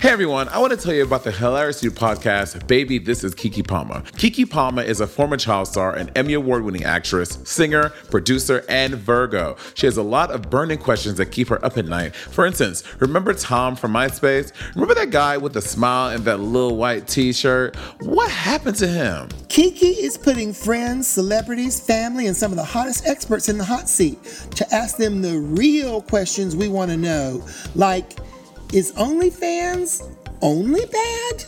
Hey everyone, I want to tell you about the hilarious new podcast, Baby, This is Keke Palmer. Keke Palmer is a former child star and Emmy Award winning actress, singer, producer, and Virgo. She has a lot of burning questions that keep her up at night. For instance, remember Tom from MySpace? Remember that guy with the smile and that little white t shirt? What happened to him? Keke is putting friends, celebrities, family, and some of the hottest experts in the hot seat to ask them the real questions we want to know, like, is OnlyFans only bad?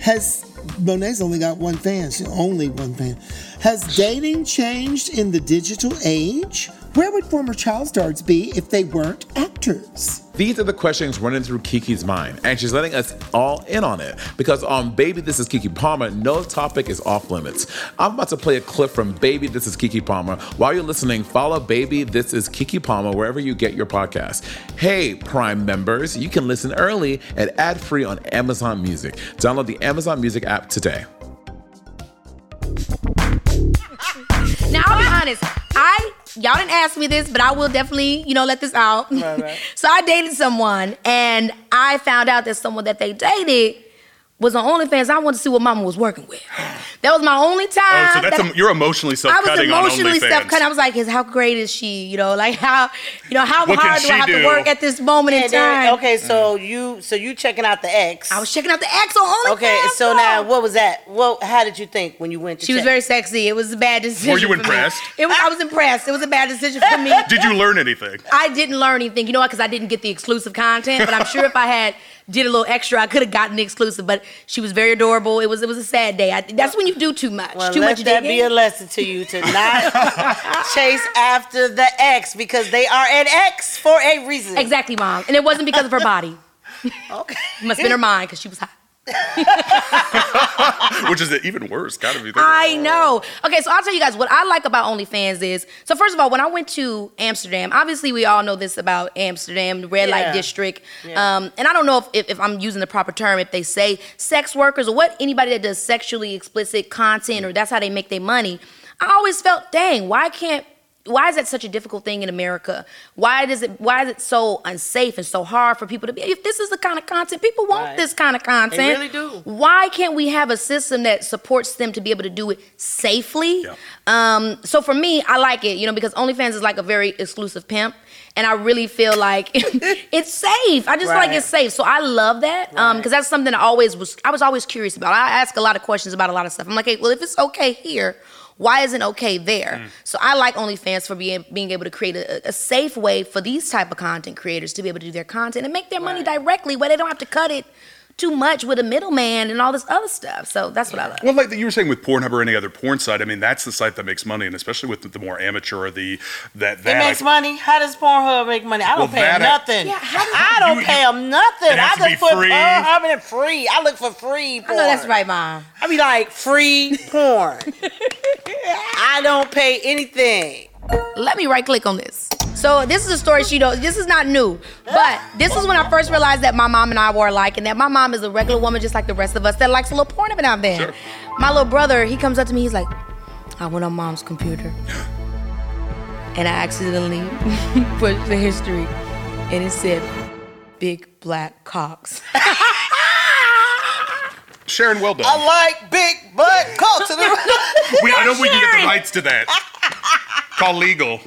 Has Monet's only got one fan, she only one fan. Has dating changed in the digital age? Where would former child stars be if they weren't actors? These are the questions running through Keke's mind, and she's letting us all in on it. Because on Baby This is Keke Palmer, no topic is off limits. I'm about to play a clip from Baby This is Keke Palmer. While you're listening, follow Baby This is Keke Palmer wherever you get your podcast. Hey, Prime members, you can listen early and ad free on Amazon Music. Download the Amazon Music app today. Now I'll be honest. I y'all didn't ask me this, but I will definitely, you know, let this out. so I dated someone and I found out that someone that they dated was on OnlyFans. I wanted to see what mama was working with. That was my only time. Oh, so that's that- a, you're emotionally I was self-cutting on emotionally OnlyFans. self cutting. I was like, "Is how great is she? You know, like how, you know, how What hard do I have do? to work at this moment in And then- time?" okay, so mm. you so you checking out the ex. I was checking out the ex on OnlyFans. Okay, so girl. now what was that? Well, how did you think when you went to She was very sexy. It was a bad decision. Were you for me. impressed? It was. I was impressed. It was a bad decision for me. Did you learn anything? I didn't learn anything. You know what? Because I didn't get the exclusive content. But I'm sure if I had did a little extra, I could have gotten the exclusive. But she was very adorable. It was it was a sad day. I, that's when you do too much. Well, too let much that digging. be a lesson to you to not chase after the ex because they are an ex for a reason. exactly, mom. And it wasn't because of her body. Okay. Must have been her mind because she was hot. Which is even worse. Gotta be. I know. Okay, so I'll tell you guys what I like about OnlyFans is so first of all, when I went to Amsterdam, obviously we all know this about Amsterdam, the red light district. Yeah. Um, and I don't know if, if, if I'm using the proper term, if they say sex workers or what anybody that does sexually explicit content or that's how they make their money. I always felt, dang, why can't why is that such a difficult thing in America? Why does it why is it so unsafe and so hard for people to be if this is the kind of content people want Right. this kind of content. They really do. Why can't we have a system that supports them to be able to do it safely? Yeah. Um, so for me, I like it, you know, because OnlyFans is like a very exclusive pimp. And I really feel like it's safe. I just feel like it's safe. So I love that. Um, because that's something I always was I was always curious about. I ask a lot of questions about a lot of stuff. I'm like, hey, well, if it's okay here, why isn't it okay there? Mm. So I like OnlyFans for being being able to create a, a safe way for these type of content creators to be able to do their content and make their money directly where they don't have to cut it too much with a middleman and all this other stuff. So that's what I love. Well, like you were saying with Pornhub or any other porn site, I mean that's the site that makes money, and especially with the, the more amateur or the that It that makes like, money. How does Pornhub make money? I don't Well, pay that them I- nothing. Yeah, how does- I don't You- pay you- them nothing. It has I to just be put free. Pornhub in free. I look for free I know that's right, mom. I be like free porn. I don't pay anything. Let me right click on this. So this is a story she knows. This is not new, but this is when I first realized that my mom and I were alike, and that my mom is a regular woman just like the rest of us that likes a little porn every now and then. Sure. My little brother, he comes up to me, he's like, I went on mom's computer, and I accidentally pushed the history, and it said, "Big black cocks." Sharon, well done. I like big butt culture. we, I know we can get the rights to that. Call legal.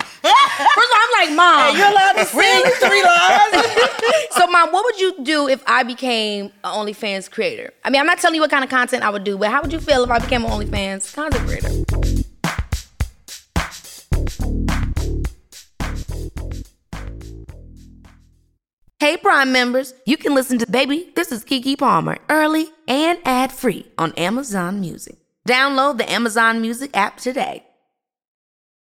First of all, I'm like, mom, You're allowed to sing three lines. So, mom, what would you do if I became an OnlyFans creator? I mean, I'm not telling you what kind of content I would do, but how would you feel if I became an OnlyFans content creator? Hey, Prime members, you can listen to Baby, This is Keke Palmer early and ad free on Amazon Music. Download the Amazon Music app today.